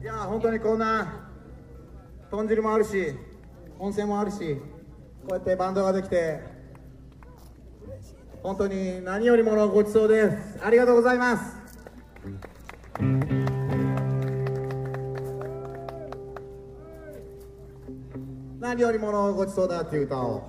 いや本当にこんな豚汁もあるし温泉もあるしこうやってバンドができて本当に何よりものごちそうです。ありがとうございます。何よりものごちそうだっていう歌を。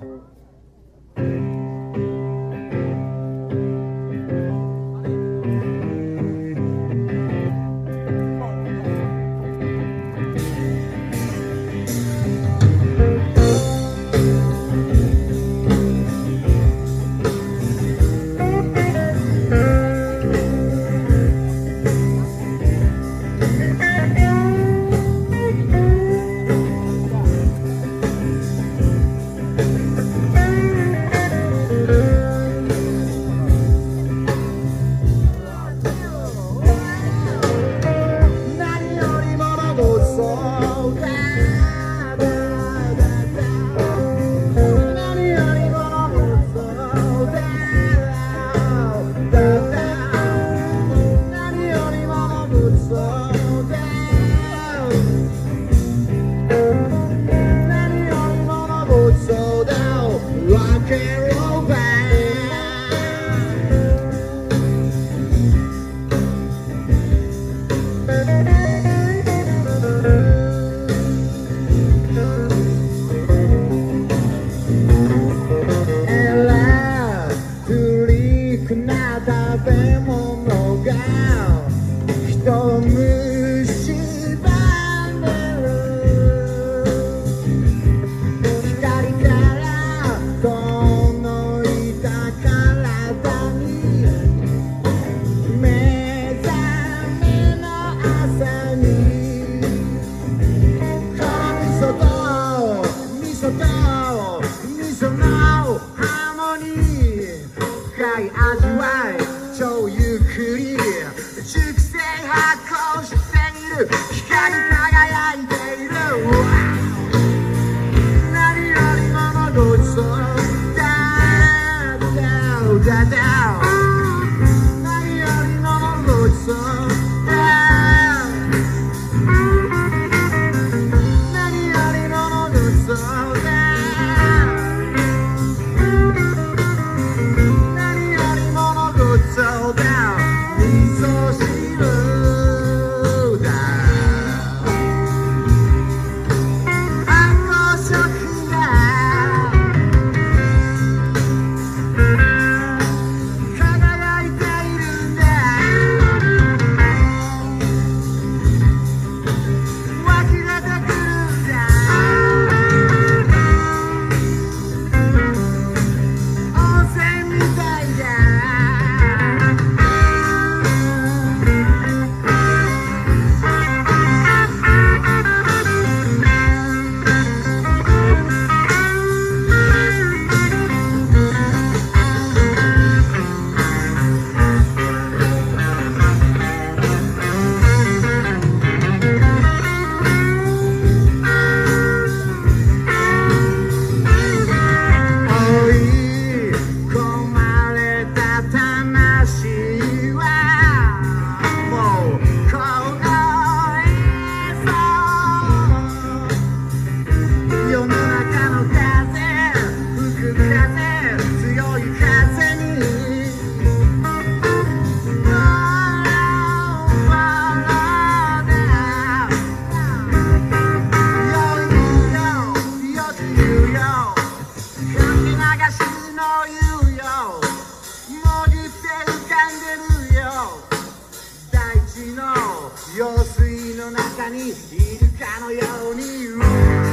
光り輝いている。何よりものごちそうるかのように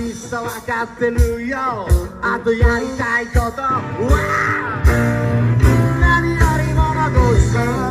寂しさわかってるよ。あとやりたいこと。は何よりものごちそう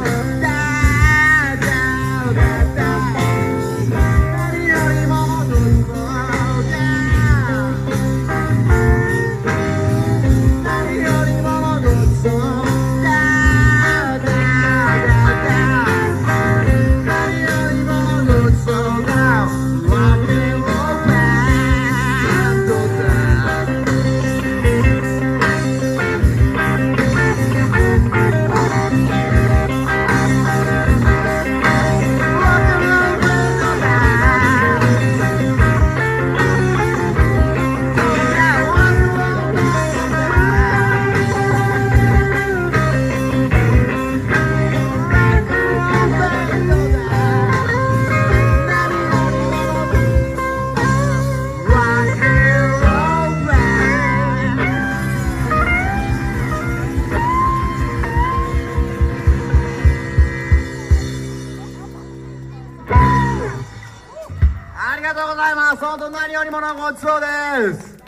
とうございます。お隣よりものごちそうです。